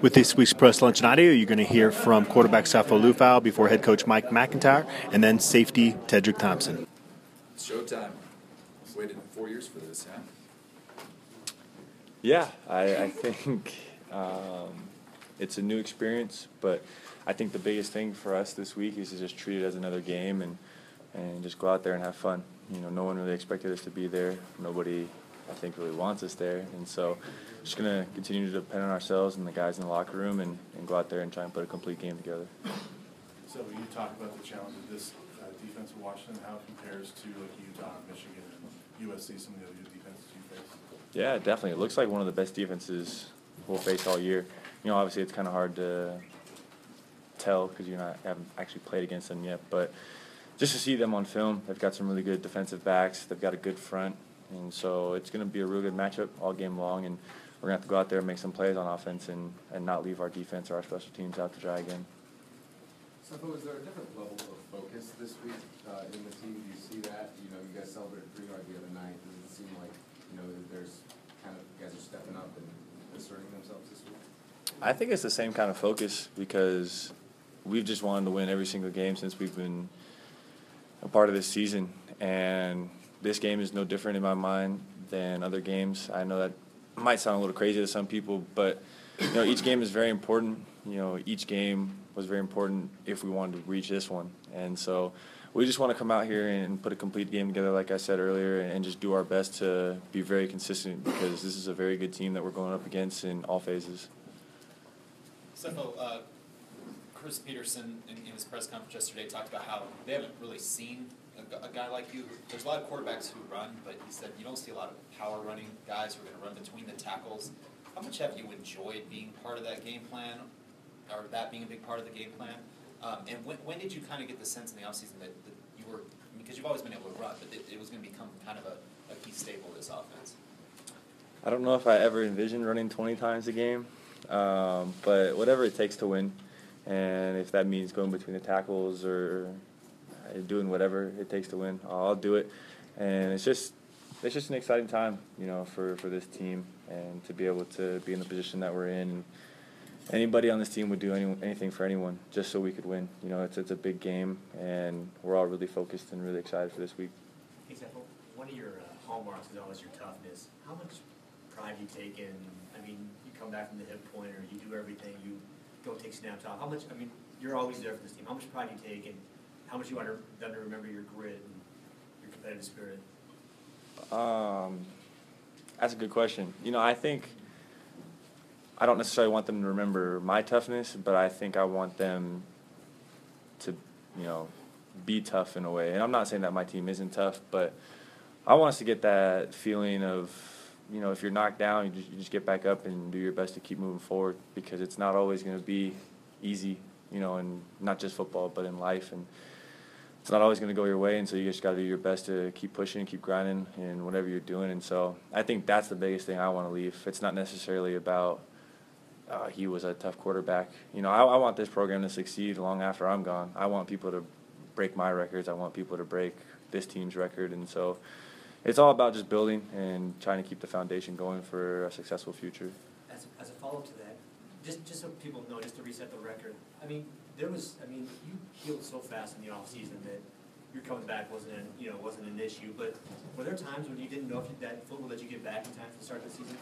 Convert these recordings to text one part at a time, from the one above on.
With this week's Press Lunch and Audio, you're going to hear from quarterback Sefo Liufau before head coach Mike McIntyre and then safety Tedric Thompson. It's showtime. Waited four years for this, huh? Yeah, I, I think um, it's a new experience, but I think the biggest thing for us this week is to just treat it as another game and and just go out there and have fun. You know, no one really expected us to be there. Nobody, I think, really wants us there, and so just gonna continue to depend on ourselves and the guys in the locker room and, and go out there and try and put a complete game together. So you talk about the challenge of this uh, defense of Washington, how it compares to like Utah, Michigan, and USC, some of the other defenses you face. Yeah, definitely. It looks like one of the best defenses we'll face all year. You know, obviously it's kind of hard to tell because you not haven't actually played against them yet, but just to see them on film, they've got some really good defensive backs. They've got a good front, and so it's going to be a real good matchup all game long. And we're going to have to go out there and make some plays on offense and, and not leave our defense or our special teams out to dry again. Sefo, is there a different level of focus this week uh, in the team? Do you see that? You know, you guys celebrated three yard the other night. Does it seem like you know that there's kind of you guys are stepping up and asserting themselves this week? I think it's the same kind of focus because we've just wanted to win every single game since we've been a part of this season, and this game is no different in my mind than other games. I know that might sound a little crazy to some people, but you know each game is very important. You know each game was very important if we wanted to reach this one, and so we just want to come out here and put a complete game together, like I said earlier, and just do our best to be very consistent because this is a very good team that we're going up against in all phases. Sefo, uh, Chris Petersen in, in his press conference yesterday talked about how they haven't really seen a, guy like you. There's a lot of quarterbacks who run, but he said you don't see a lot of power running guys who are going to run between the tackles. How much have you enjoyed being part of that game plan, or that being a big part of the game plan? Um, and when, when did you kind of get the sense in the offseason that, that you were, because you've always been able to run, but it, it was going to become kind of a, a key staple of this offense? I don't know if I ever envisioned running 20 times a game, um, but whatever it takes to win, and if that means going between the tackles or doing whatever it takes to win, I'll do it. And it's just it's just an exciting time, you know, for, for this team and to be able to be in the position that we're in. Anybody on this team would do any, anything for anyone just so we could win. You know, it's it's a big game, and we're all really focused and really excited for this week. Hey, one of your uh, hallmarks is always your toughness. How much pride do you take in? I mean, you come back from the hip pointer, you do everything, you don't take snaps off. How much? I mean, you're always there for this team. How much pride do you take, and how much you want them to remember your grit and your competitive spirit? Um, that's a good question. You know, I think I don't necessarily want them to remember my toughness, but I think I want them to, you know, be tough in a way. And I'm not saying that my team isn't tough, but I want us to get that feeling of, you know, if you're knocked down, you just, you just get back up and do your best to keep moving forward because it's not always going to be easy, you know, and not just football, but in life. And it's not always going to go your way, and so you just got to do your best to keep pushing, keep grinding, and whatever you're doing. And so I think that's the biggest thing I want to leave. It's not necessarily about uh, he was a tough quarterback. You know, I, I want this program to succeed long after I'm gone. I want people to break my records. I want people to break this team's record, and so it's all about just building and trying to keep the foundation going for a successful future. As, as a follow-up to that, just just so people know, just to reset the record. I mean, there was. I mean, you healed so fast in the off season that your coming back wasn't an, you know wasn't an issue. But were there times when you didn't know if you, that foot would let you get back in time the start the season?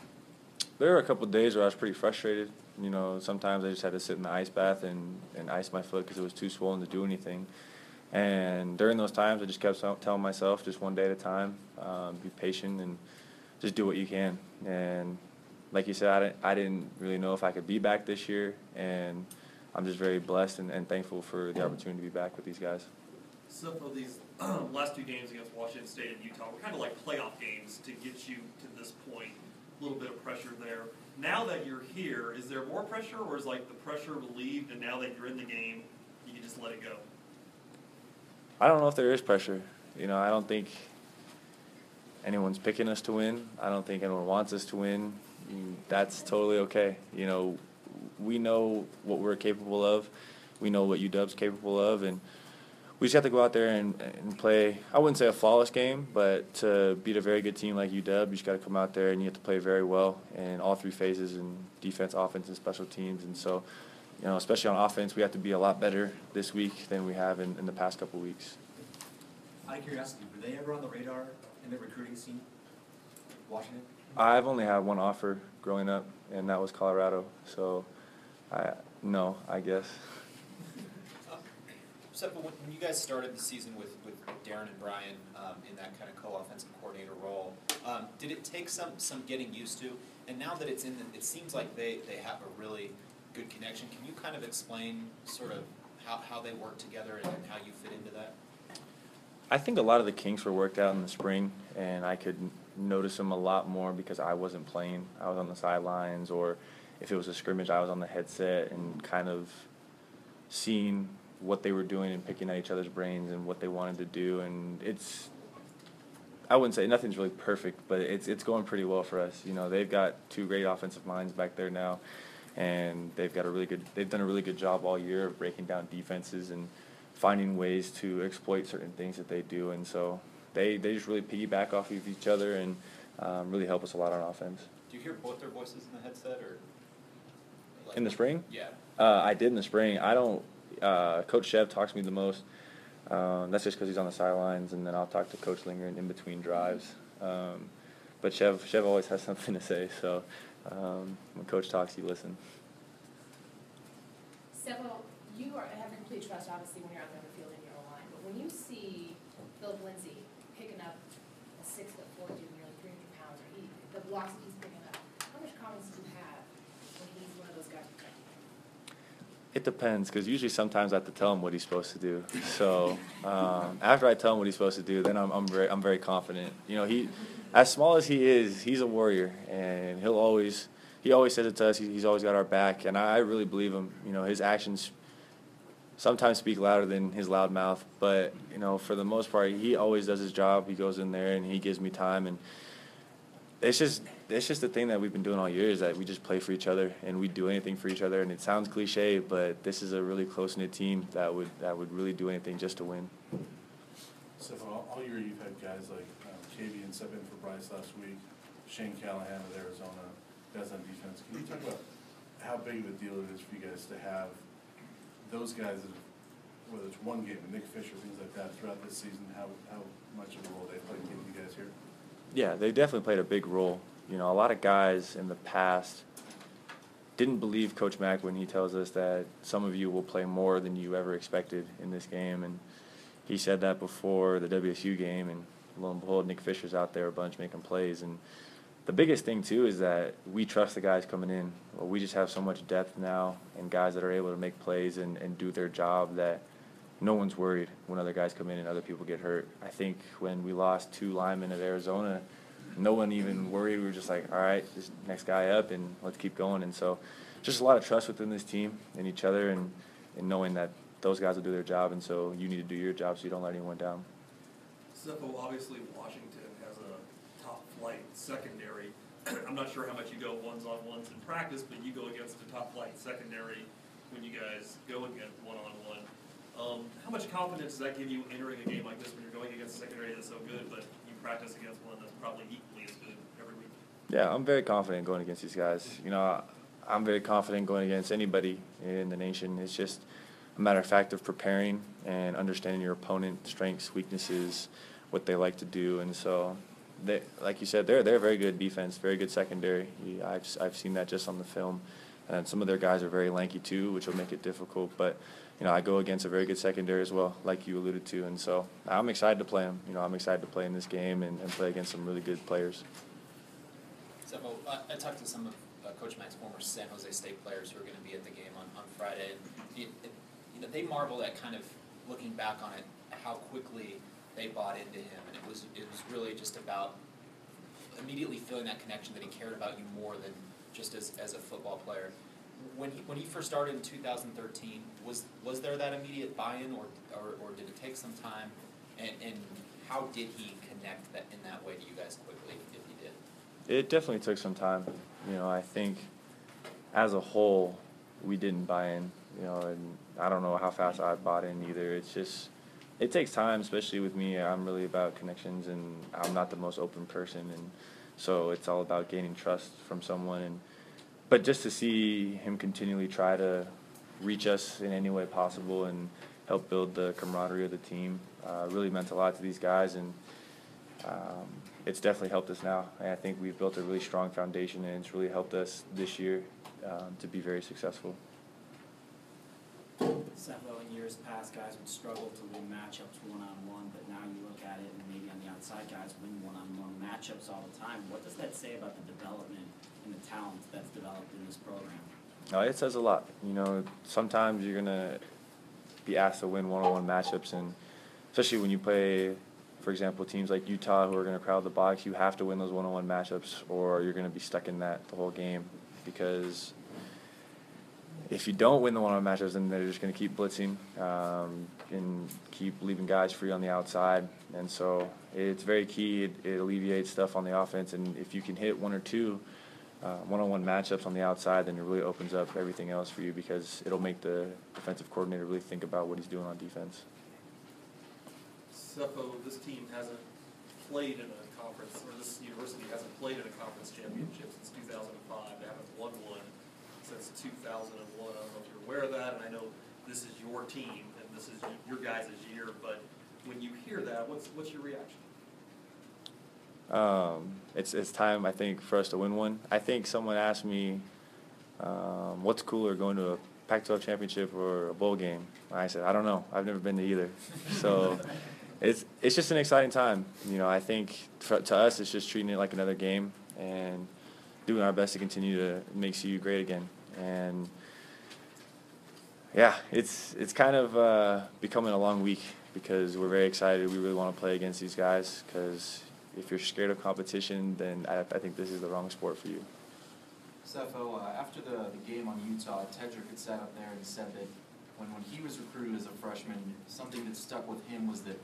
There were a couple days where I was pretty frustrated. You know, sometimes I just had to sit in the ice bath and, and ice my foot because it was too swollen to do anything. And during those times, I just kept telling myself, just one day at a time, um, be patient and just do what you can. And like you said, I didn't, I didn't really know if I could be back this year, and I'm just very blessed and, and thankful for the opportunity to be back with these guys. Some of these last two games against Washington State and Utah were kind of like playoff games to get you to this point. A little bit of pressure there. Now that you're here, is there more pressure, or is like the pressure relieved, and now that you're in the game, you can just let it go? I don't know if there is pressure. You know, I don't think anyone's picking us to win. I don't think anyone wants us to win. Mm, That's totally okay. You know, we know what we're capable of. We know what UW's capable of, and we just have to go out there and, and play. I wouldn't say a flawless game, but to beat a very good team like UW, you just got to come out there and you have to play very well in all three phases in defense, offense, and special teams. And so, you know, especially on offense, we have to be a lot better this week than we have in, in the past couple weeks. Out of curiosity, were they ever on the radar in the recruiting scene, Washington? I've only had one offer growing up, and that was Colorado. So, I no, I guess. So, but when, when you guys started the season with, with Darren and Brian um, in that kind of co-offensive coordinator role, um, did it take some some getting used to? And now that it's in, the, it seems like they, they have a really good connection. Can you kind of explain sort of how, how they work together and, and how you fit into that? I think a lot of the kinks were worked out in the spring, and I could notice them a lot more because I wasn't playing. I was on the sidelines, or if it was a scrimmage, I was on the headset and kind of seeing what they were doing and picking at each other's brains and what they wanted to do. And it's, I wouldn't say nothing's really perfect, but it's it's going pretty well for us. You know, they've got two great offensive minds back there now, and they've got a really good. They've done a really good job all year of breaking down defenses and finding ways to exploit certain things that they do, and so they they just really piggyback off of each other and um, really help us a lot on offense. Do you hear both their voices in the headset, or like- In the spring, Yeah. uh, I did in the spring. I don't. Uh, Coach Chev talks to me the most. Um, that's just because he's on the sidelines, and then I'll talk to Coach Lindgren in between drives. Um, but Chev Chev always has something to say, so um, when Coach talks, you listen. Several, you are, have complete trust, obviously, when you're out there in the field and you're line, but when you see Phillip Lindsay picking up a six foot four dude, nearly three hundred pounds, or he, the blocks that he's picking up, how much confidence do you have when he's one of those guys protecting you? It depends, because usually sometimes I have to tell him what he's supposed to do. So um, after I tell him what he's supposed to do, then I'm, I'm very I'm very confident. You know, he, as small as he is, he's a warrior, and he'll always he always says it to us. He, he's always got our back, and I, I really believe him. You know, his actions sometimes speak louder than his loud mouth, but you know, for the most part, he always does his job. He goes in there and he gives me time, and it's just it's just the thing that we've been doing all year is that we just play for each other and we do anything for each other. And it sounds cliche, but this is a really close knit team that would that would really do anything just to win. So all, all year you've had guys like um, Kavian step in for Bryce last week, Shane Callahan of Arizona, guys on defense. Can you talk about how big of a deal it is for you guys to have those guys, whether it's one game, Nick Fisher, things like that, throughout this season, how, how much of a role they play in getting you guys here? Yeah, they definitely played a big role. You know, a lot of guys in the past didn't believe Coach Mack when he tells us that some of you will play more than you ever expected in this game, and he said that before the WSU game, and lo and behold, Nick Fisher's out there a bunch making plays, and the biggest thing too is that we trust the guys coming in. Well, we just have so much depth now, and guys that are able to make plays and, and do their job that no one's worried when other guys come in and other people get hurt. I think when we lost two linemen at Arizona, no one even worried. We were just like, all right, this next guy up, and let's keep going. And so, just a lot of trust within this team and each other, and, and knowing that those guys will do their job, and so you need to do your job so you don't let anyone down. Sefo, obviously Washington has a top flight secondary. I'm not sure how much you go ones on ones in practice, but you go against a top flight secondary when you guys go against one on one. Um, how much confidence does that give you entering a game like this when you're going against a secondary that's so good, but you practice against one that's probably equally as good every week? Yeah, I'm very confident going against these guys. You know, I'm very confident going against anybody in the nation. It's just a matter of fact of preparing and understanding your opponent strengths, weaknesses, what they like to do, and so they, like you said, they're they're very good defense, very good secondary. I've I've seen that just on the film, and some of their guys are very lanky too, which will make it difficult. But you know, I go against a very good secondary as well, like you alluded to, and so I'm excited to play them. You know, I'm excited to play in this game and, and play against some really good players. So I talked to some of uh, Coach Mack's former San Jose State players who are going to be at the game on, on Friday, and it, it, you know they marveled at kind of looking back on it how quickly they bought into him, and it was it was really just about immediately feeling that connection that he cared about you more than just as, as a football player. When he when he first started in 2013, was was there that immediate buy-in, or or, or did it take some time? And, and how did he connect that in that way to you guys quickly, if he did? It definitely took some time. You know, I think as a whole, we didn't buy in. You know, and I don't know how fast I bought in either. It's just it takes time, especially with me. I'm really about connections, and I'm not the most open person, and so it's all about gaining trust from someone. And but just to see him continually try to reach us in any way possible and help build the camaraderie of the team uh, really meant a lot to these guys, and um, it's definitely helped us now. And I think we've built a really strong foundation, and it's really helped us this year um, to be very successful. Sefo, in years past, guys would struggle to win matchups one-on-one, but now you look at it, and maybe on the outside, guys win one-on-one matchups all the time. What does that say about the development and the talent that's developed in this program? It says a lot. You know, sometimes you're gonna be asked to win one-on-one matchups, and especially when you play, for example, teams like Utah who are gonna crowd the box, you have to win those one-on-one matchups, or you're gonna be stuck in that the whole game. Because if you don't win the one-on-one matchups, then they're just gonna keep blitzing um, and keep leaving guys free on the outside, and so it's very key. It, it alleviates stuff on the offense, and if you can hit one or two uh, one-on-one matchups on the outside, then it really opens up everything else for you because it'll make the defensive coordinator really think about what he's doing on defense. Sefo, this team hasn't played in a conference, or this university hasn't played in a conference championship since two thousand and five. They haven't won one since two thousand and one. I don't know if you're aware of that, and I know this is your team, and this is your guys' year, but when you hear that, what's, what's your reaction? Um, it's it's time I think for us to win one. I think someone asked me, um, "What's cooler, going to a Pac-12 championship or a bowl game?" I said, "I don't know. I've never been to either." So it's it's just an exciting time. You know, I think for, to us, it's just treating it like another game and doing our best to continue to make CU great again. And yeah, it's it's kind of uh, becoming a long week because we're very excited. We really want to play against these guys because if you're scared of competition, then I, I think this is the wrong sport for you. Sefo, uh, after the, the game on Utah, Tedric had sat up there and said that when, when he was recruited as a freshman, something that stuck with him was that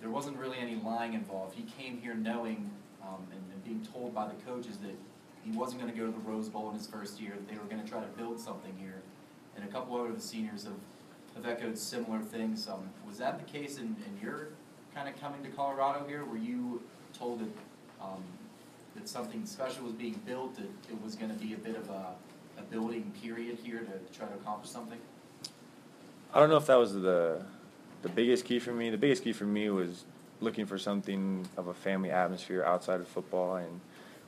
there wasn't really any lying involved. He came here knowing um, and, and being told by the coaches that he wasn't going to go to the Rose Bowl in his first year, that they were going to try to build something here. And a couple other of the seniors have, have echoed similar things. Um, was that the case in, in your kind of coming to Colorado here? Were you told that um, that something special was being built, that it was going to be a bit of a, a building period here to try to accomplish something? I don't know if that was the the biggest key for me. The biggest key for me was looking for something of a family atmosphere outside of football and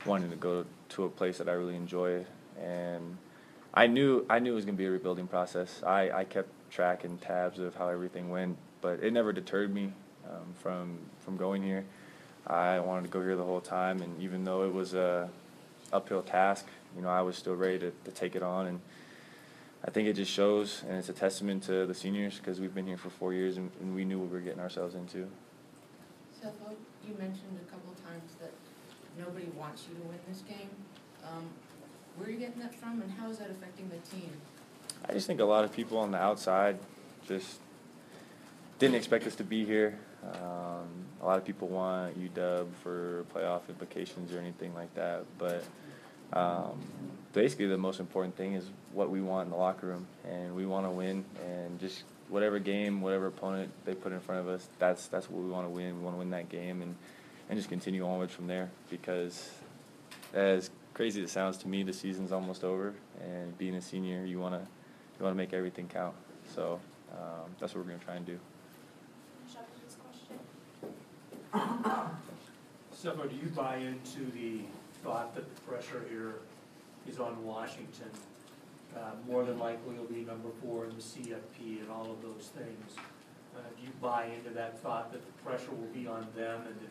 wanting to go to a place that I really enjoy. And I knew I knew it was going to be a rebuilding process. I, I kept track and tabs of how everything went, but it never deterred me um, from from going here. I wanted to go here the whole time, and even though it was a uphill task, you know, I was still ready to, to take it on. And I think it just shows, and it's a testament to the seniors because we've been here for four years and, and we knew what we were getting ourselves into. Sefo, you mentioned a couple times that nobody wants you to win this game. Um, where are you getting that from, and how is that affecting the team? I just think a lot of people on the outside just didn't expect us to be here. Um, a lot of people want UW for playoff implications or anything like that, but um, basically the most important thing is what we want in the locker room, and we want to win. And just whatever game, whatever opponent they put in front of us, that's that's what we want to win. We want to win that game, and and just continue onwards from there. Because as crazy as it sounds to me, the season's almost over, and being a senior, you want to you want to make everything count. So um, that's what we're to try and do. Sefo, do you buy into the thought that the pressure here is on Washington? Uh, more than likely it will be number four in the CFP and all of those things. Uh, do you buy into that thought that the pressure will be on them and that,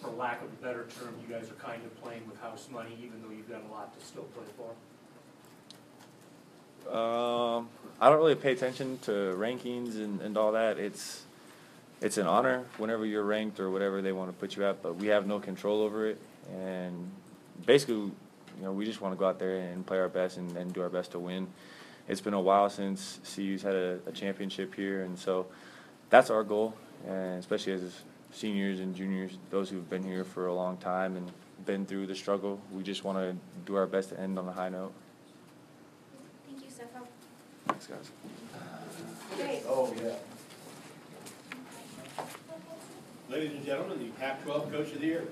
for lack of a better term, you guys are kind of playing with house money even though you've got a lot to still play for? Um, I don't really pay attention to rankings and, and all that. It's it's an honor whenever you're ranked or whatever they want to put you at, but we have no control over it. And basically, you know, we just want to go out there and play our best and, and do our best to win. It's been a while since CU's had a, a championship here, and so that's our goal. And especially as seniors and juniors, those who've been here for a long time and been through the struggle, we just want to do our best to end on a high note. Thank you, Sefo. Thanks, guys. Great. Oh, yeah. Ladies and gentlemen, the Pac-12 Coach of the Year.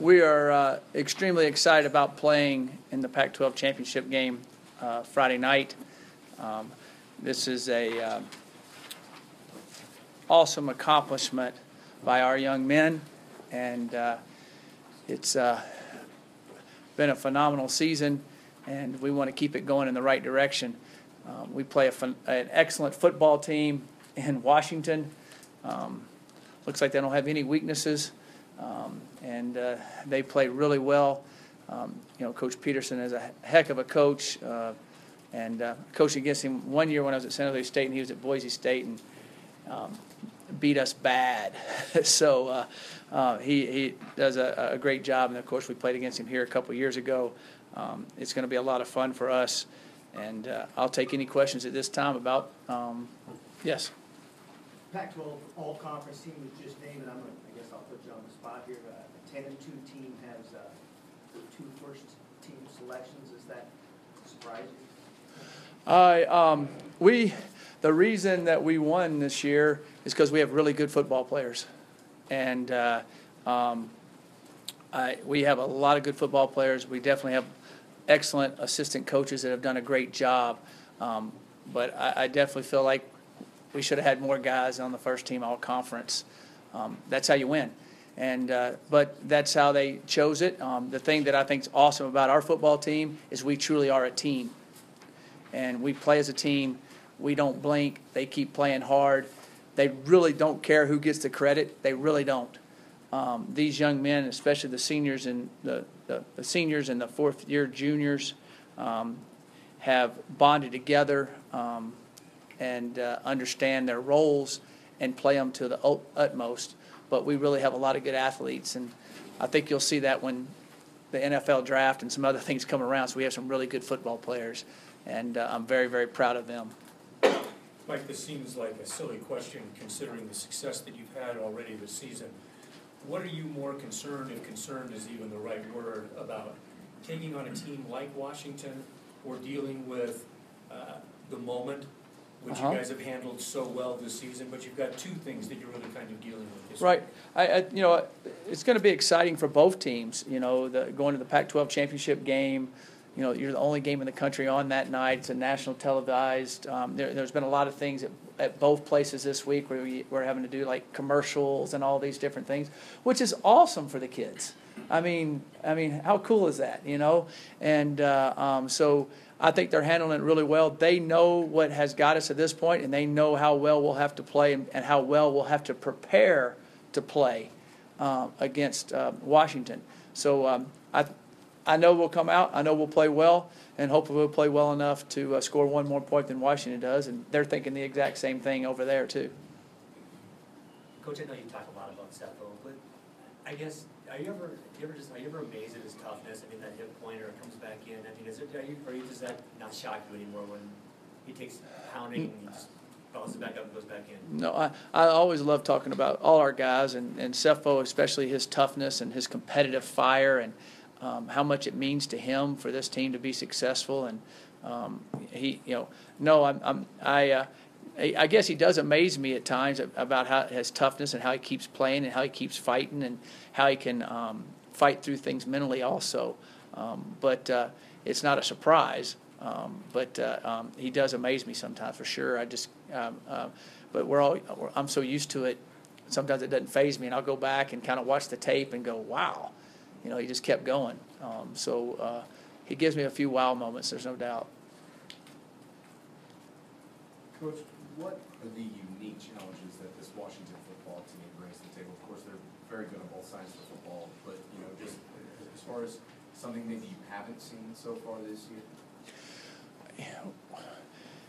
We are uh, extremely excited about playing in the Pac-12 championship game uh, Friday night. Um, this is a uh, awesome accomplishment by our young men, and uh, it's uh, been a phenomenal season, and we want to keep it going in the right direction. Um, we play a an excellent football team in Washington. Um, looks like they don't have any weaknesses, um, and uh, they play really well. Um, you know, Coach Petersen is a heck of a coach, uh, and uh, coached against him one year when I was at San Jose State, and he was at Boise State, and um, beat us bad. so uh, uh, he, he does a, a great job, and of course we played against him here a couple years ago. Um, it's going to be a lot of fun for us, and uh, I'll take any questions at this time about. Um, yes. Pac-12 all-conference team was just named, and I'm gonna, I guess I'll put you on the spot here. Uh, A ten and two team has uh, two first-team selections. Is that surprising? I um, we the reason that we won this year is because we have really good football players, and uh, um, I, we have a lot of good football players. We definitely have excellent assistant coaches that have done a great job. Um, but I, I definitely feel like we should have had more guys on the first team all conference. Um, that's how you win. And uh, but that's how they chose it. Um, the thing that I think is awesome about our football team is we truly are a team, and we play as a team. We don't blink. They keep playing hard. They really don't care who gets the credit. They really don't. Um, these young men, especially the seniors and the, the, the seniors and the fourth year juniors, um, have bonded together um, and uh, understand their roles and play them to the utmost. But we really have a lot of good athletes, and I think you'll see that when the NFL draft and some other things come around. So we have some really good football players, and uh, I'm very, very proud of them. Mike, this seems like a silly question considering the success that you've had already this season. What are you more concerned, if concerned is even the right word, about taking on a team like Washington or dealing with uh, the moment, which Uh-huh. you guys have handled so well this season, but you've got two things that you're really kind of dealing with this Right. I, I, you know, it's going to be exciting for both teams. You know, the, going to the Pac-12 championship game. You know, you're the only game in the country on that night. It's a national televised. Um, there, there's been a lot of things at, at both places this week where we, we're having to do like commercials and all these different things, which is awesome for the kids. I mean, I mean, how cool is that? You know, and uh, um, so I think they're handling it really well. They know what has got us to this point, and they know how well we'll have to play and, and how well we'll have to prepare to play uh, against uh, Washington. So um, I, I know we'll come out. I know we'll play well, and hopefully we'll play well enough to uh, score one more point than Washington does. And they're thinking the exact same thing over there too. Coach, I know you talk a lot about Sefo, but I guess, are you ever, you ever just, are you ever amazed at his toughness? I mean, that hip pointer comes back in, I mean, is it, are you, are you, does that not shock you anymore when he takes pounding and he just bounces back up and goes back in? No, I, I always love talking about all our guys and, and Sefo, especially his toughness and his competitive fire and um, how much it means to him for this team to be successful. And um, he, you know, no, I'm, I'm I, uh, I guess he does amaze me at times about how his toughness and how he keeps playing and how he keeps fighting and how he can um, fight through things mentally also. Um, but uh, it's not a surprise. Um, but uh, um, he does amaze me sometimes for sure. I just, but we're all, I'm so used to it. Sometimes it doesn't phase me, and I'll go back and kind of watch the tape and go, "Wow," you know, he just kept going. Um, so uh, he gives me a few wow moments. There's no doubt. Coach, what are the unique challenges that this Washington football team brings to the table? Of course, they're very good on both sides of the football, but, you know, just as far as something maybe you haven't seen so far this year?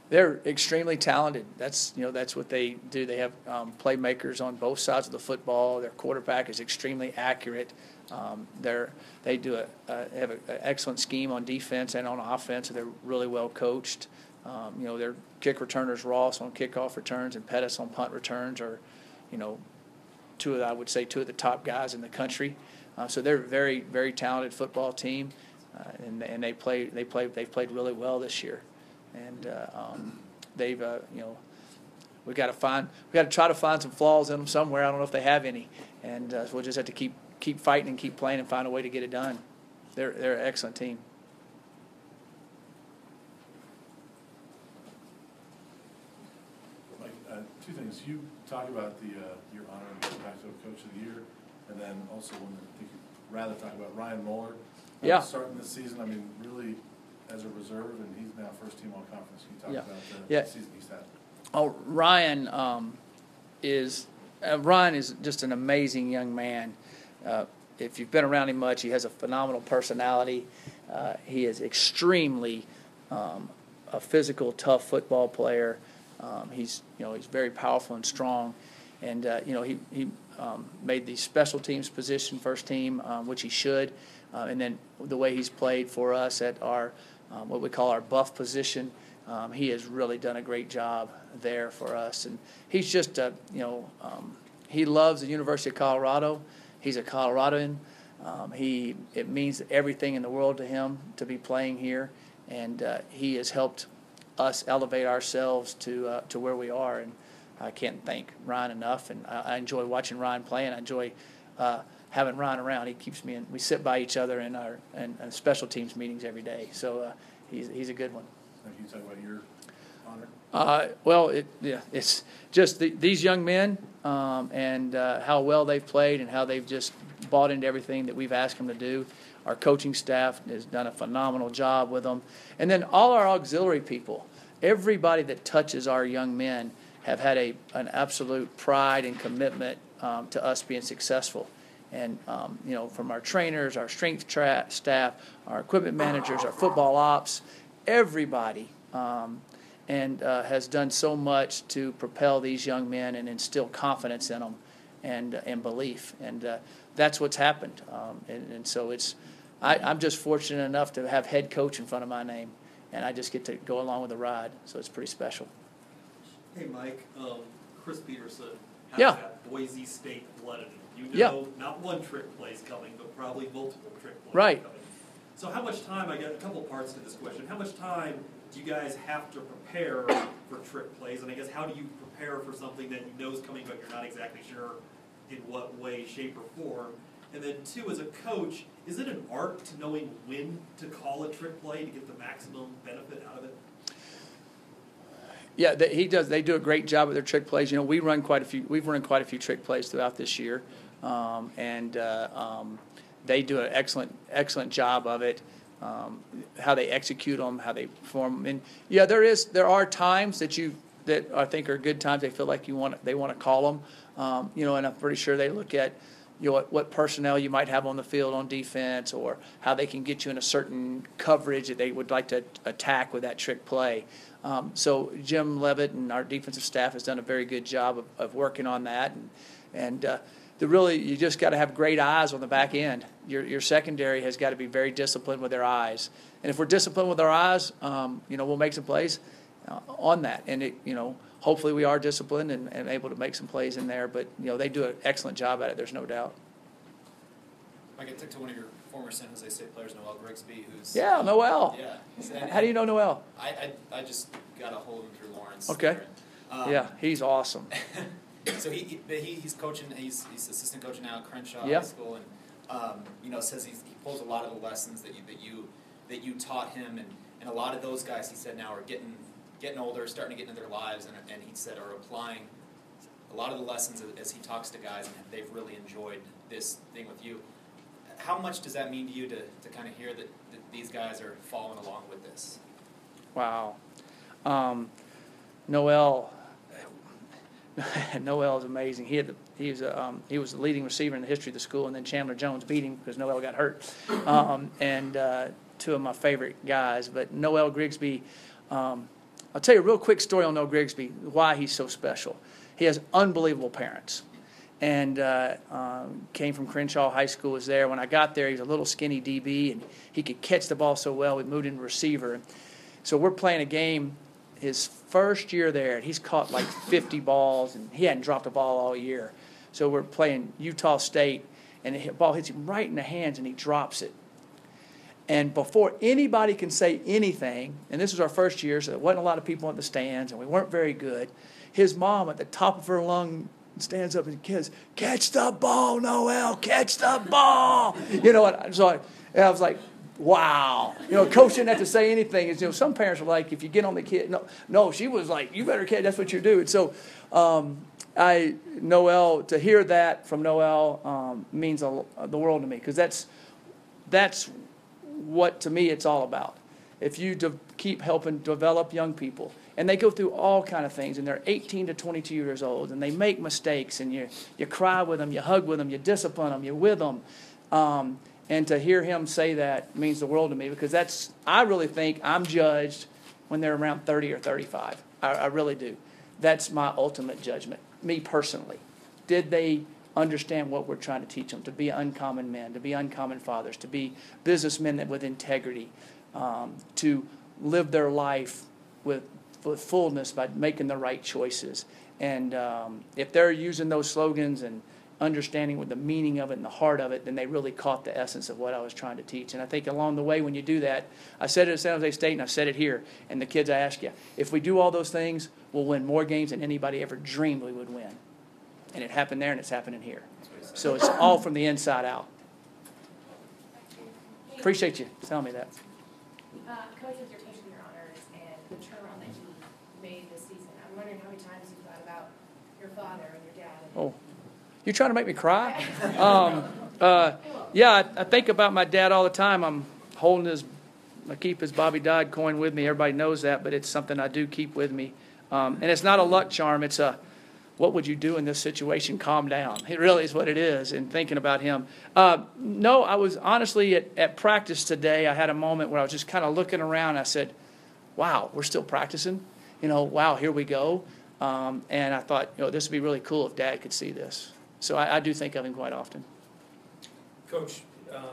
They're extremely talented. That's you know that's what they do. They have um, playmakers on both sides of the football. Their quarterback is extremely accurate. Um, they're they do a, uh, have an excellent scheme on defense and on offense. They're really well coached. Um, you know their kick returners Ross on kickoff returns and Pettis on punt returns are, you know, two of the, I would say two of the top guys in the country. Uh, so they're a very very talented football team. uh, and and they play they play they've played really well this year, and uh, um, they've uh, you know we got to find we got to try to find some flaws in them somewhere. I don't know if they have any, and uh, we'll just have to keep keep fighting and keep playing and find a way to get it done. They're they're an excellent team. Mike, uh, two things. You talk about the, uh, your honor and the Pac-12 Coach of the Year, and then also one that I think you'd rather talk about, Ryan Moeller. Uh, Yeah. Starting this season, I mean, really as a reserve, and he's now first team all conference. Can you talk Yeah. about Yeah. the season he's had? Oh, Ryan um, is uh, Ryan is just an amazing young man. Uh, if you've been around him much, he has a phenomenal personality. Uh, he is extremely um, a physical, tough football player. Um, he's you know he's very powerful and strong, and uh, you know he he um, made the special teams position first team, um, which he should, uh, and then the way he's played for us at our um, what we call our buff position. Um, he has really done a great job there for us, and he's just a you know he loves the University of Colorado. He's a Coloradoan. Um, he it means everything in the world to him to be playing here, and uh, he has helped us elevate ourselves to uh, to where we are. And I can't thank Ryan enough. And I, I enjoy watching Ryan play, and I enjoy uh, having Ryan around. He keeps me in. We sit by each other in our in, in special teams meetings every day. So uh, he's he's a good one. You talk about your? Uh, well, it, yeah, it's just the, these young men um, and uh, how well they've played and how they've just bought into everything that we've asked them to do. Our coaching staff has done a phenomenal job with them, and then all our auxiliary people, everybody that touches our young men, have had a an absolute pride and commitment um, to us being successful. And um, you know, from our trainers, our strength tra- staff, our equipment managers, our football ops, everybody. Um, and uh, has done so much to propel these young men and instill confidence in them and, uh, and belief. And uh, that's what's happened. Um, and, and so it's, I, I'm just fortunate enough to have head coach in front of my name, and I just get to go along with the ride. So it's pretty special. Hey, Mike, um, Chris Petersen has Yeah. that Boise State blood in him. You Yeah. know, not one trick play's coming, but probably multiple trick plays Right. coming. So how much time, I got a couple parts to this question, how much time do you guys have to prepare for trick plays? And I guess how do you prepare for something that you know is coming, but you're not exactly sure in what way, shape, or form? And then two, as a coach, is it an art to knowing when to call a trick play to get the maximum benefit out of it? Yeah, they, he does. They do a great job with their trick plays. You know, we run quite a few. We've run quite a few trick plays throughout this year, um, and uh, um, they do an excellent, excellent job of it. Um, how they execute them, how they perform. And yeah, there is there are times that you that I think are good times. They feel like you want they want to call them. Um, you know, and I'm pretty sure they look at you know what, what personnel you might have on the field on defense, or how they can get you in a certain coverage that they would like to attack with that trick play. Um, so Jim Leavitt and our defensive staff has done a very good job of, of working on that, and and uh, the really you just got to have great eyes on the back end. Your your secondary has got to be very disciplined with their eyes, and if we're disciplined with our eyes, um, you know we'll make some plays uh, on that, and it you know hopefully we are disciplined and, and able to make some plays in there. But you know they do an excellent job at it. There's no doubt. I took to one of your former San Jose State players, Noel Grigsby, who's Yeah, Noel. Yeah. And- How do you know Noel? I, I, I just got a hold of him through Lawrence. Okay. Um, yeah, he's awesome. So he, he, he he's coaching. He's, he's assistant coach now at Crenshaw Yep. High School, and um, you know says he's, he pulls a lot of the lessons that you that you that you taught him, and, and a lot of those guys he said now are getting getting older, starting to get into their lives, and, and he said are applying a lot of the lessons as, as he talks to guys, and they've really enjoyed this thing with you. How much does that mean to you to, to kind of hear that, that these guys are following along with this? Wow. Um, Noel. Noel is amazing. He had the, he was a, um, he was the leading receiver in the history of the school, and then Chandler Jones beat him because Noel got hurt. Um, and uh, two of my favorite guys, but Noel Grigsby. Um, I'll tell you a real quick story on Noel Grigsby. Why he's so special. He has unbelievable parents, and uh, um, came from Crenshaw High School. Was there when I got there. He was a little skinny DB, and he could catch the ball so well. We moved him receiver. So we're playing a game his first year there, and he's caught like 50 balls, and he hadn't dropped a ball all year. So we're playing Utah State, and the ball hits him right in the hands, and he drops it. And before anybody can say anything, and this was our first year, so there wasn't a lot of people in the stands, and we weren't very good. His mom, at the top of her lung, stands up and says, catch the ball, Noel, catch the ball. You know what? So I, and I was like, wow. You know, coach didn't have to say anything. And, you know, some parents are like, if you get on the kid, no, no. She was like, you better kid, That's what you do. And so, um, I Noel to hear that from Noel um, means a, the world to me because that's that's what to me it's all about. If you de- keep helping develop young people, and they go through all kind of things, and they're 18 to 22 years old, and they make mistakes, and you you cry with them, you hug with them, you discipline them, you're with them, um, and to hear him say that means the world to me because that's I really think I'm judged when they're around 30 or 35. I, I really do. That's my ultimate judgment, me personally. Did they understand what we're trying to teach them to be uncommon men, to be uncommon fathers, to be businessmen with integrity, um, to live their life with, with fullness by making the right choices. And um, if they're using those slogans and understanding with the meaning of it and the heart of it, then they really caught the essence of what I was trying to teach. And I think along the way, when you do that, I said it at San Jose State and I've said it here. And the kids, I ask you, if we do all those things, we'll win more games than anybody ever dreamed we would win. And it happened there and it's happening here. So it's all from the inside out. Appreciate you telling me that. Uh, your honors and the turnaround that you made this season, I'm wondering how many times you thought about your father and your dad. and- Oh, you trying to make me cry? Um, uh, yeah, I, I think about my dad all the time. I'm holding his, I keep his Bobby Dodd coin with me. Everybody knows that, but it's something I do keep with me. Um, and it's not a luck charm. It's a, what would you do in this situation? Calm down. It really is what it is. And thinking about him. Uh, no, I was honestly at, at practice today. I had a moment where I was just kind of looking around. I said, "Wow, we're still practicing." You know, wow, here we go. Um, and I thought, you know, this would be really cool if Dad could see this. So I, I do think of him quite often. Coach, um,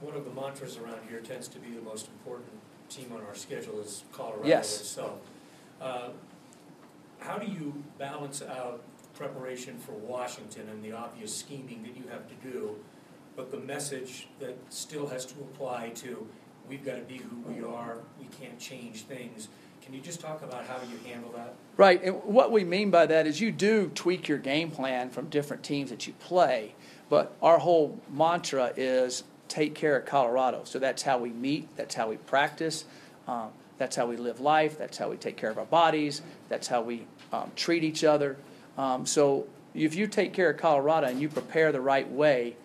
one of the mantras around here tends to be the most important team on our schedule is Colorado Yes. itself. Uh, How do you balance out preparation for Washington and the obvious scheming that you have to do, but the message that still has to apply to, we've got to be who we are, we can't change things. Can you just talk about how you handle that? Right, and what we mean by that is you do tweak your game plan from different teams that you play, but our whole mantra is take care of Colorado. So that's how we meet, that's how we practice, um, that's how we live life, that's how we take care of our bodies, that's how we um, treat each other. Um, so if you take care of Colorado and you prepare the right way,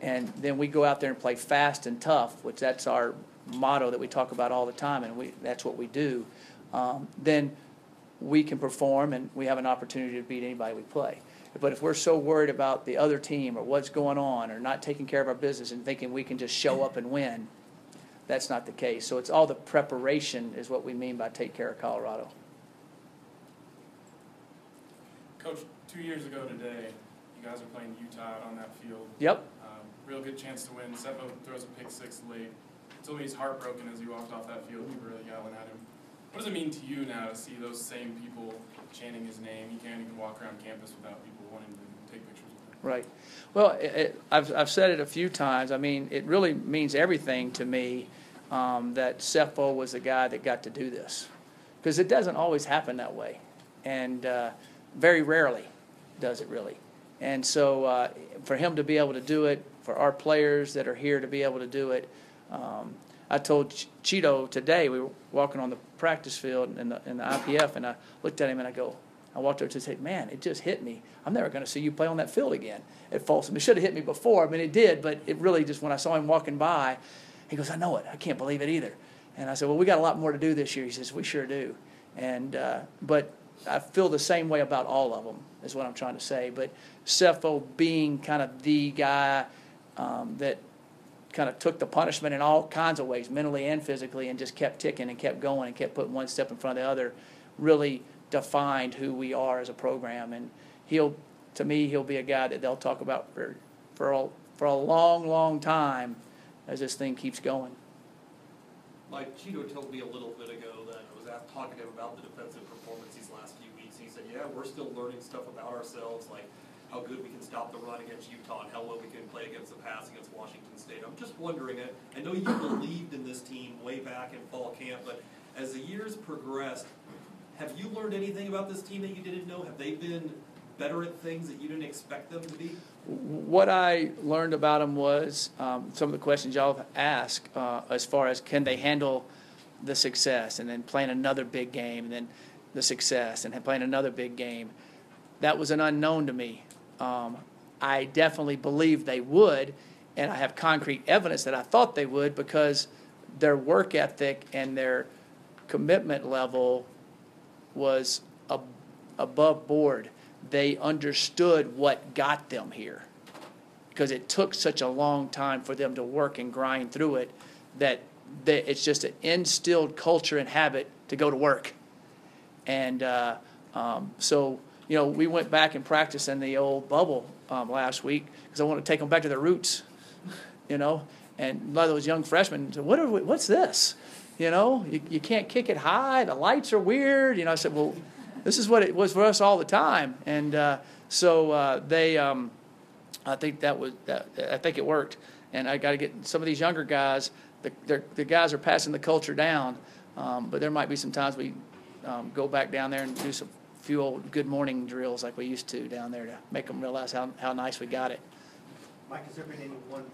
and then we go out there and play fast and tough, which that's our motto that we talk about all the time, and we, that's what we do, um, then we can perform and we have an opportunity to beat anybody we play. But if we're so worried about the other team or what's going on or not taking care of our business and thinking we can just show up and win, that's not the case. So it's all the preparation is what we mean by take care of Colorado. Coach, two years ago today, you guys were playing Utah on that field. Yep. Um, real good chance to win. Sefo throws a pick six late. Told me he's heartbroken as he walked off that field. You were really yelling at him. What does it mean to you now to see those same people chanting his name? You can't even walk around campus without people wanting to take pictures with him. Right. Well, it, it, I've, I've said it a few times. I mean, it really means everything to me um, that Sefo was the guy that got to do this. Because it doesn't always happen that way. And uh, very rarely does it really. And so uh, for him to be able to do it, for our players that are here to be able to do it, um, I told Cheeto today, we were walking on the practice field in the, in the IPF, and I looked at him and I go, I walked over to said, Man, it just hit me. I'm never going to see you play on that field again at Folsom. It should have hit me before. I mean, it did, but it really just, when I saw him walking by, he goes, I know it. I can't believe it either. And I said, Well, we got a lot more to do this year. He says, We sure do. And, uh, but I feel the same way about all of them, is what I'm trying to say. But Sefo being kind of the guy um, that kind of took the punishment in all kinds of ways, mentally and physically, and just kept ticking and kept going and kept putting one step in front of the other, really defined who we are as a program. And he'll, to me, he'll be a guy that they'll talk about for for a, for a long, long time as this thing keeps going. Mike Cheeto told me a little bit ago that I was asked, talking to him about the defensive performance these last few weeks. He said, "Yeah, we're still learning stuff about ourselves. Like, how good we can stop the run against Utah and how well we can play against the pass against Washington State. I'm just wondering, I- I know you believed in this team way back in fall camp, but as the years progressed, have you learned anything about this team that you didn't know? Have they been better at things that you didn't expect them to be? What I learned about them was um, some of the questions y'all have asked uh, as far as can they handle the success and then playing another big game and then the success and playing another big game. That was an unknown to me. Um, I definitely believe they would, and I have concrete evidence that I thought they would because their work ethic and their commitment level was ab- above board. They understood what got them here because it took such a long time for them to work and grind through it that that it's just an instilled culture and habit to go to work. And uh, um, so, you know, we went back and practiced in the old bubble um, last week because I want to take them back to their roots, you know. And a lot of those young freshmen said, "What are we, what's this? You know, you, you can't kick it high. The lights are weird." You know, I said, "Well, this is what it was for us all the time." And uh, so uh, they, um, I think that was, that, I think it worked. And I got to get some of these younger guys. The, the guys are passing the culture down, um, but there might be some times we um, go back down there and do some few old good morning drills like we used to down there to make them realize how, how nice we got it. Mike, has there been any one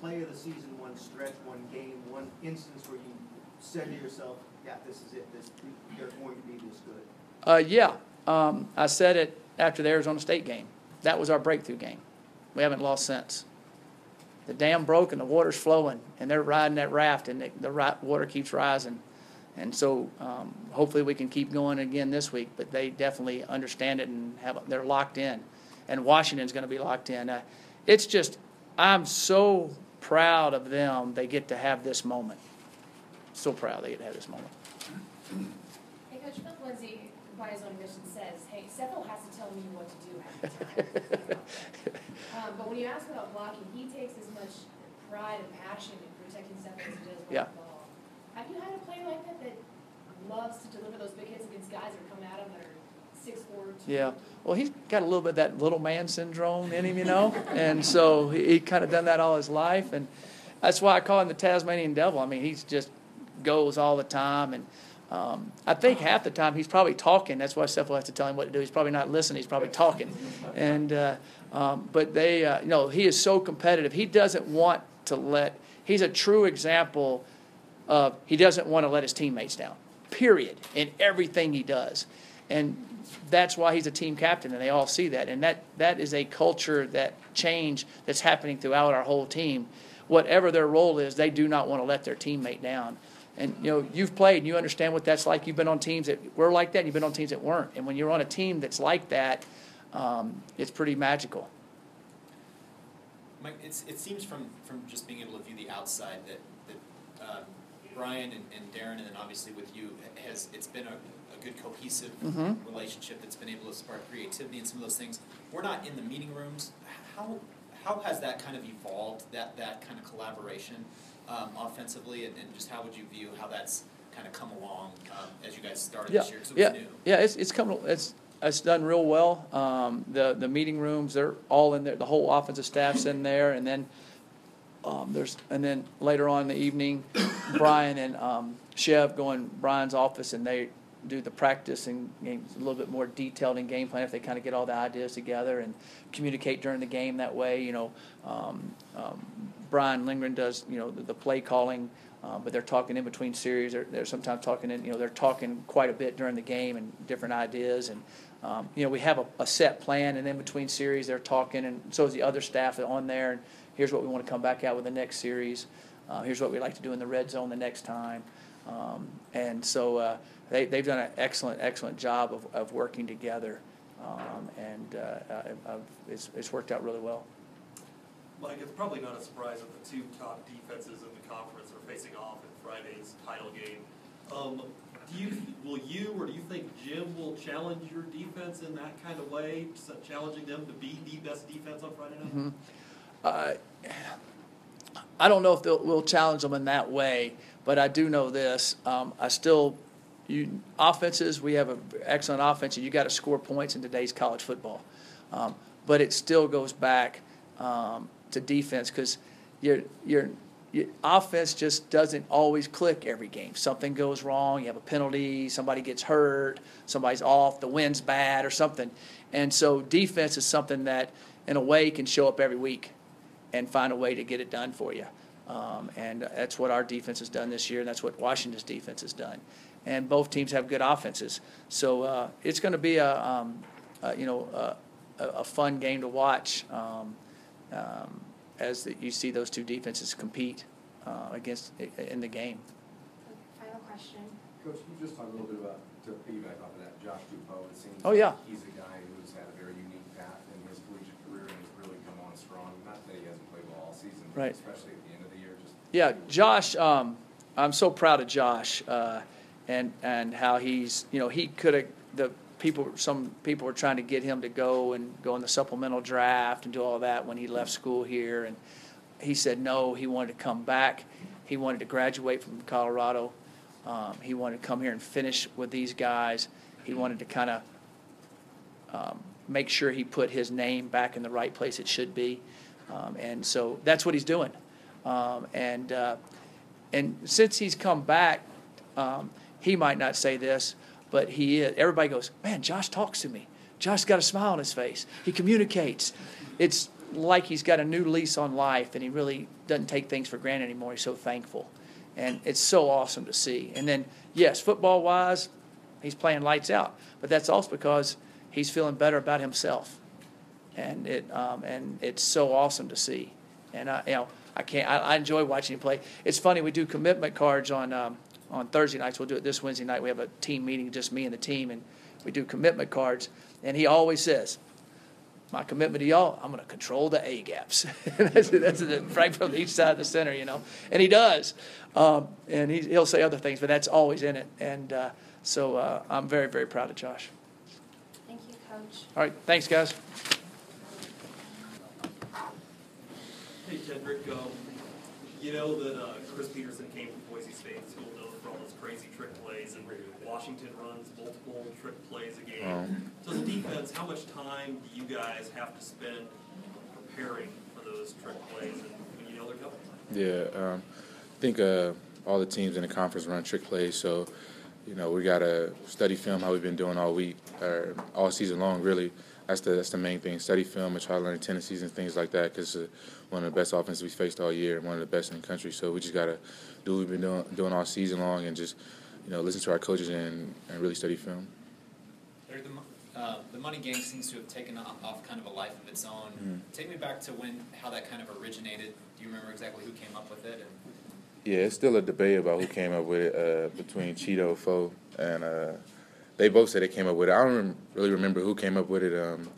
play of the season, one stretch, one game, one instance where you said to yourself, yeah, this is it, this, they're going to be this good? Uh, yeah, um, I said it after the Arizona State game. That was our breakthrough game. We haven't lost since. The dam broke and the water's flowing, and they're riding that raft, and the, the water keeps rising. And so, um, hopefully, we can keep going again this week. But they definitely understand it and have they're locked in, and Washington's going to be locked in. Uh, it's just, I'm so proud of them. They get to have this moment. So proud they get to have this moment. Hey, Coach Phil Lindsay, by his own admission, says, hey, Sefo has to tell me what to do half the time. Um, but when you ask about blocking, he takes as much pride and passion in protecting Sefo as he does Yeah. with the ball. Have you had a player like that that loves to deliver those big hits against guys that come at him that are six four, two? Yeah, well, he's got a little bit of that little man syndrome in him, you know, and so he, he kind of done that all his life, and that's why I call him the Tasmanian Devil. I mean, he's just goes all the time, and um, I think half the time he's probably talking. That's why Sefo will have to tell him what to do. He's probably not listening. He's probably talking, and uh, um, but they, uh, you know, he is so competitive. He doesn't want to let. He's a true example of he doesn't want to let his teammates down. Period. In everything he does, and that's why he's a team captain, and they all see that. And that that is a culture that change that's happening throughout our whole team. Whatever their role is, they do not want to let their teammate down. And you know, you've played, and you understand what that's like. You've been on teams that were like that, and you've been on teams that weren't. And when you're on a team that's like that, um, it's pretty magical. Mike, it seems from, from just being able to view the outside that, that um, Brian and, and Darrin, and then obviously with you, has it's been a, a good cohesive Mhm. relationship that's been able to spark creativity and some of those things. We're not in the meeting rooms. How how has that kind of evolved? That that kind of collaboration um, offensively, and, and just how would you view how that's kind of come along um, as you guys started Yeah, this year? 'Cause it was yeah, new. yeah. It's it's come. It's it's done real well. Um, the the meeting rooms, they're all in there. The whole offensive staff's in there, and then um, there's and then later on in the evening, Brian and um, Chev go in Brian's office, and they do the practice and games a little bit more detailed in game plan if they kind of get all the ideas together and communicate during the game that way. You know, um, um, Brian Lindgren does you know the, the play calling. Uh, but they're talking in between series. They're, they're sometimes talking in, you know, they're talking quite a bit during the game and different ideas. And, um, you know, we have a, a set plan, and in between series, they're talking, and so is the other staff on there. And here's what we want to come back out with the next series. Uh, here's what we like to do in the red zone the next time. Um, and so uh, they, they've done an excellent, excellent job of, of working together. Um, and uh, I've, it's, it's worked out really well. Mike, it's probably not a surprise that the two top defenses in the conference are facing off in Friday's title game. Um, do you, will you or do you think Jim will challenge your defense in that kind of way, challenging them to be the best defense on Friday night? Mhm. Uh, I don't know if we'll challenge them in that way, but I do know this. Um, I still, you, offenses, we have an excellent offense, and you got to score points in today's college football. Um, but it still goes back um, to defense because your your your offense just doesn't always click every game. Something goes wrong. You have a penalty. Somebody gets hurt. Somebody's off. The wind's bad or something, and so defense is something that, in a way, can show up every week, and find a way to get it done for you. Um, and that's what our defense has done this year, and that's what Washington's defense has done. And both teams have good offenses, so uh, it's going to be a, um, a you know a, a fun game to watch um, um, as the, you see those two defenses compete uh, against in the game. Final question. Coach, can you just talk a little bit about, to piggyback off of that, Josh Tupou, it seems. Oh, yeah. like He's a guy who's had a very unique path in his collegiate career and has really come on strong. Not that he hasn't played well all season, but Right. especially at the end of the year, just. Yeah, Josh, um, I'm so proud of Josh, uh, and, and how he's, you know, he could have, the people, some people were trying to get him to go and go in the supplemental draft and do all that when he left school here, and he said no, he wanted to come back. He wanted to graduate from Colorado. Um, he wanted to come here and finish with these guys. He wanted to kind of um, make sure he put his name back in the right place it should be. Um, and so that's what he's doing. Um, and, uh, and since he's come back, um, he might not say this, but he is. Everybody goes, man, Josh talks to me. Josh's got a smile on his face. He communicates. It's like he's got a new lease on life, and he really doesn't take things for granted anymore. He's so thankful. And it's so awesome to see. And then, yes, football wise, he's playing lights out. But that's also because he's feeling better about himself. And it um, and it's so awesome to see. And I, you know, I can't. I, I enjoy watching him play. It's funny. We do commitment cards on um, on Thursday nights. We'll do it this Wednesday night. We have a team meeting, just me and the team, and we do commitment cards. And he always says, "My commitment to y'all, I'm going to control the A gaps." that's that's the, right from each side of the center, you know. And he does. Um, and he, he'll say other things, but that's always in it. And uh, so uh, I'm very very proud of Josh. Thank you, Coach. All right, thanks, guys. Hey, Tedric, um, you know that, uh, Chris Petersen came from Boise State, school known for all those crazy trick plays, and Washington runs multiple trick plays a game. So as a defense, how much time do you guys have to spend preparing for those trick plays and when you know they're coming? Yeah, um, I think uh, all the teams in the conference run trick plays, so you know we gotta study film how we've been doing all week or all season long. Really, that's the that's the main thing. Study film and try to learn tendencies and things like that because uh, one of the best offenses we faced all year and one of the best in the country. So we just gotta do what we've been doing doing all season long and just you know listen to our coaches and, and really study film. The, uh, the money game seems to have taken off, kind of a life of its own. Mhm. Take me back to when, how that kind of originated. Do you remember exactly who came up with it? And Yeah, it's still a debate about who came up with it uh, between Cheeto, Foe, and uh, they both said they came up with it. I don't really remember who came up with it. Um,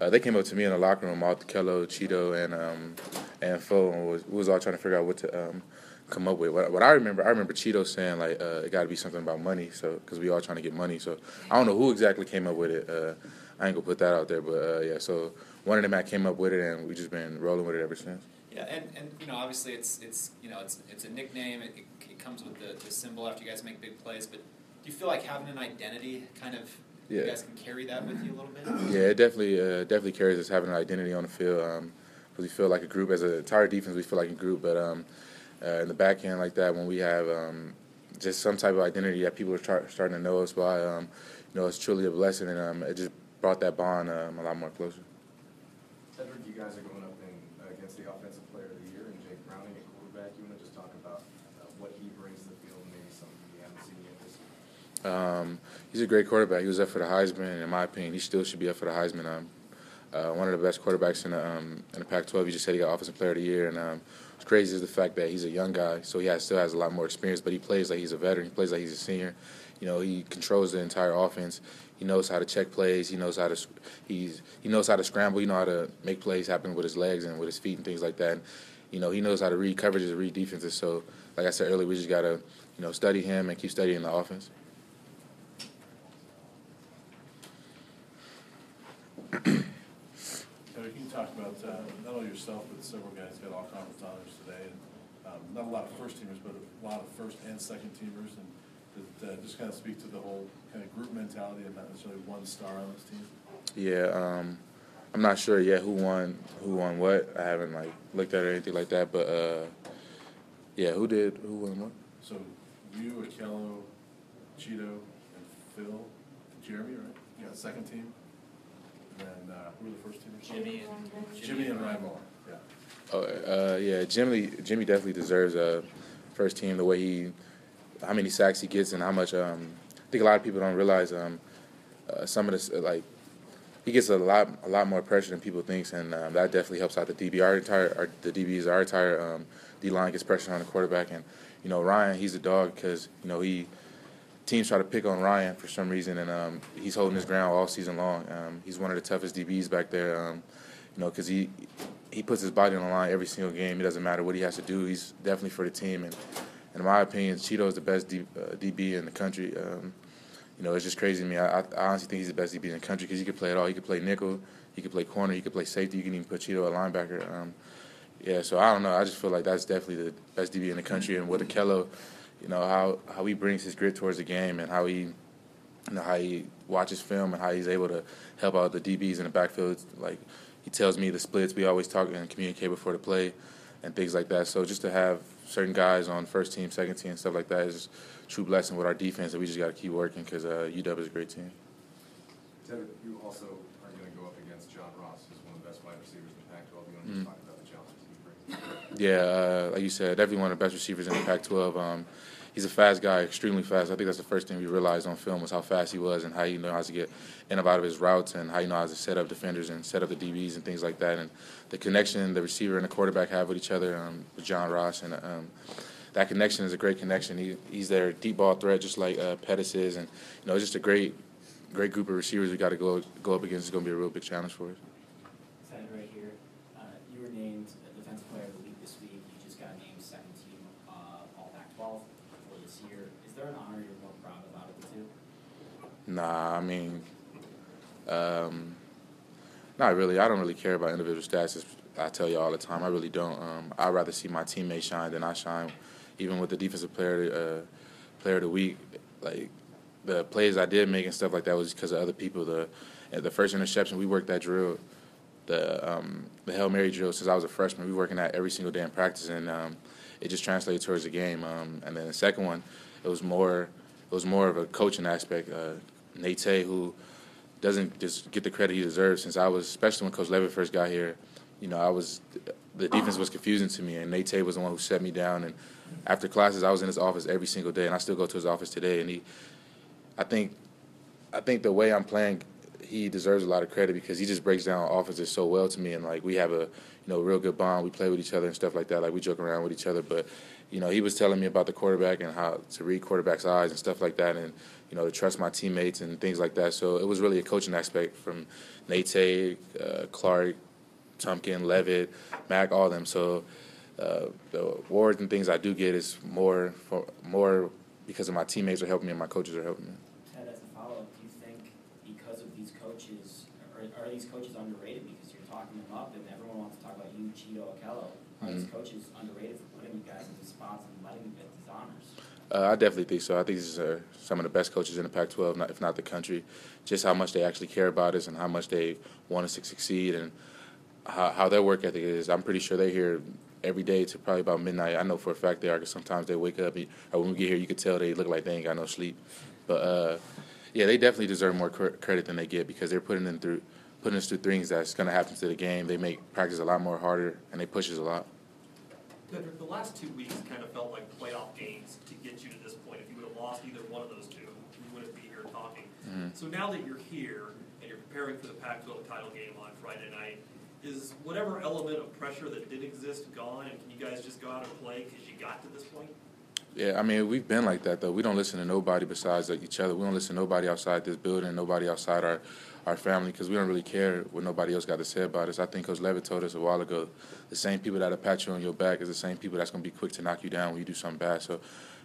uh, they came up to me in the locker room, Ahkello, Cheeto, and um, and Foe, and was, was all trying to figure out what to um, come up with. What, what I remember, I remember Cheeto saying like uh, it got to be something about money, so because we all trying to get money. So I don't know who exactly came up with it. Uh, I ain't gonna put that out there, but uh, yeah. So one of them had came up with it, and we've just been rolling with it ever since. yeah, and, and you know, obviously it's it's you know it's it's a nickname. It, it, it comes with the, the symbol after you guys make big plays. But do you feel like having an identity kind of you guys can carry that with you a little bit? Yeah, it definitely uh, definitely carries us having an identity on the field because we feel like a group. As an entire defense, we feel like a group. But um, uh, in the back end like that, when we have um, just some type of identity that people are try- starting to know us by, um, you know, it's truly a blessing, and um, it just brought that bond um, a lot more closer. Tedric, you guys are going up in, uh, against the offensive player of the year and Jake Browning at quarterback. You wanna just talk about uh, what he brings to the field, and maybe something we haven't seen yet this year? Um, he's a great quarterback. He was up for the Heisman, in my opinion, he still should be up for the Heisman. Um, uh, one of the best quarterbacks in the um, in the Pac-12. He just said he got Offensive Player of the Year, and um, what's crazy is the fact that he's a young guy, so he has, still has a lot more experience. But he plays like he's a veteran. He plays like he's a senior. You know, he controls the entire offense. He knows how to check plays. He knows how to he's he knows how to scramble. You know how to make plays happen with his legs and with his feet and things like that. And, you know, he knows how to read coverages read defenses. So, like I said earlier, we just gotta you know study him and keep studying the offense. Terry, can you talk about, uh, not only yourself, but several guys got all conference honors today, and, um, not a lot of first teamers, but a lot of first and second teamers, and that, uh, just kind of speak to the whole kind of group mentality and not necessarily one star on this team? Yeah, um, I'm not sure yet who won who won what. I haven't like looked at it or anything like that. But uh, yeah, who did who won what? So you, Ahkello, Cheeto, and Phil, and Jeremy, right? You got the second team? And then, uh, who were the first team? Jimmy and- Jimmy and Ryan Moore, yeah. Oh, uh, yeah, Jimmy. Jimmy definitely deserves a first team. The way he, how many sacks he gets, and how much. Um, I think a lot of people don't realize um, uh, some of this. Uh, like, he gets a lot, a lot more pressure than people thinks, and um, that definitely helps out the DB. Our entire, our, the DBs, our entire um, D line gets pressure on the quarterback, and you know Ryan, he's a dog because you know he. Teams try to pick on Ryan for some reason, and um, he's holding his ground all season long. Um, he's one of the toughest DBs back there, um, you know, because he he puts his body on the line every single game. It doesn't matter what he has to do. He's definitely for the team. And, in my opinion, Cheeto is the best D, uh, DB in the country. Um, you know, it's just crazy to me. I, I honestly think he's the best DB in the country because he could play it all. He could play nickel, he could play corner, he could play safety. You can even put Cheeto at linebacker. Um, yeah, so I don't know. I just feel like that's definitely the best DB in the country. And with Ahkello, you know how how he brings his grit towards the game and how he you know how he watches film and how he's able to help out the DBs in the backfield. Like he tells me the splits. We always talk and communicate before the play and things like that. So just to have certain guys on first team, second team, stuff like that is a true blessing with our defense. And we just got to keep working because uh, UW is a great team. Tevin, you also are going to go up against John Ross, who's one of the best wide receivers in the Pac-12. You want to Mm. talk about the challenges he brings? Yeah, uh, like you said, definitely one of the best receivers in the Pac-12. Um, he's a fast guy, extremely fast. I think that's the first thing we realized on film was how fast he was and how he knows how to get in and out of his routes and how he knows how to set up defenders and set up the DBs and things like that. And the connection the receiver and the quarterback have with each other um, with John Ross and um, that connection is a great connection. He, he's their deep ball threat just like uh, Pettis is, and you know, it's just a great, great group of receivers we got to go go up against. It's going to be a real big challenge for us. Ted, right here, uh, you were named Defensive Player of the Week this week, you just got named second team, uh, All Pac-12 for this year. Is there an honor you're more proud of out of the two? Nah, I mean, um, not really. I don't really care about individual stats. I tell you all the time, I really don't. Um, I'd rather see my teammates shine than I shine. Even with the defensive player, uh, player of the week, like the plays I did make and stuff like that was because of other people. The the first interception we worked that drill, the um, the hail mary drill since I was a freshman. We were working that every single day in practice, and um, it just translated towards the game. Um, and then the second one, it was more it was more of a coaching aspect. Uh, Nate who doesn't just get the credit he deserves, since I was, especially when Coach Leavitt first got here, you know, I was the defense was confusing to me, and Nate was the one who set me down. And after classes, I was in his office every single day, and I still go to his office today. And he, I think, I think the way I'm playing, he deserves a lot of credit because he just breaks down offenses so well to me, and like we have a, you know, real good bond. We play with each other and stuff like that. Like we joke around with each other, but you know, he was telling me about the quarterback and how to read quarterback's eyes and stuff like that, and you know, to trust my teammates and things like that. So it was really a coaching aspect from Nate uh, Clark, Tumpkin, Leavitt, Mac, all of them. So uh, the awards and things I do get is more for more because of my teammates are helping me and my coaches are helping me. Ted, as a follow-up, do you think because of these coaches, are, are these coaches underrated because you're talking them up and everyone wants to talk about you, Cheeto, Ahkello? Are these Mhm. coaches underrated for putting you guys in these spots and letting you get these honors? Uh, I definitely think so. I think these are some of the best coaches in the Pac-12, not, if not the country. Just how much they actually care about us and how much they want us to succeed and how, how their work ethic is. I'm pretty sure they're here every day to probably about midnight. I know for a fact they are because sometimes they wake up, or when we get here, you could tell they look like they ain't got no sleep. But uh, yeah, they definitely deserve more cr- credit than they get because they're putting them through, putting us through things that's going to happen to the game. They make practice a lot more harder and they push us a lot. Tedric, the last two weeks kind of felt like playoff games to get you to this point. If you would have lost either one of those two, we wouldn't be here talking. Mhm. So now that you're here and you're preparing for the Pac-12 title game on Friday night, is whatever element of pressure that did exist gone, and can you guys just go out and play because you got to this point? Yeah, I mean, we've been like that though. We don't listen to nobody besides like, each other. We don't listen to nobody outside this building, nobody outside our, our family, because we don't really care what nobody else got to say about us. I think Coach Leavitt told us a while ago, the same people that'll pat you on your back is the same people that's gonna be quick to knock you down when you do something bad. So,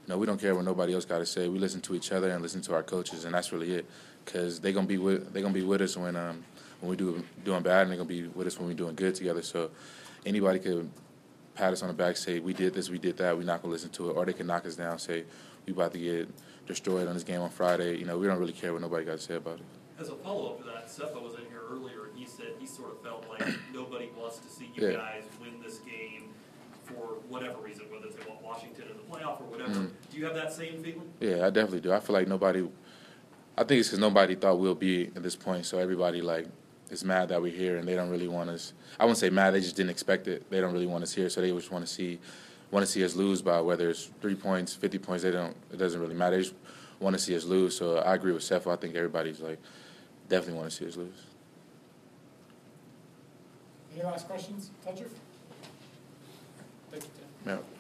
no, we don't care what nobody else got to say. We listen to each other and listen to our coaches, and that's really it. Because they're gonna be with they're gonna be with us when um when we do doing bad, and they are gonna be with us when we're doing good together. So, anybody could pat us on the back, say we did this, we did that, we're not gonna listen to it, or they can knock us down, say we about to get destroyed on this game on Friday. You know, we don't really care what nobody got to say about it. As a follow-up to that, Sefo was in here earlier, and he said he sort of felt like nobody wants to see you Yeah. guys win this game for whatever reason, whether it's they want Washington in the playoff or whatever. Mhm. Do you have that same feeling? Yeah, I definitely do. I feel like nobody. I think it's because nobody thought we'll be at this point, so everybody like is mad that we're here, and they don't really want us. I wouldn't say mad; they just didn't expect it. They don't really want us here, so they just want to see, want to see us lose by whether it's three points, fifty points. They don't. It doesn't really matter. They just want to see us lose. So I agree with Sefo. I think everybody's like definitely want to see us lose. Any last questions? Toucher? Thank you, Tim. Yeah.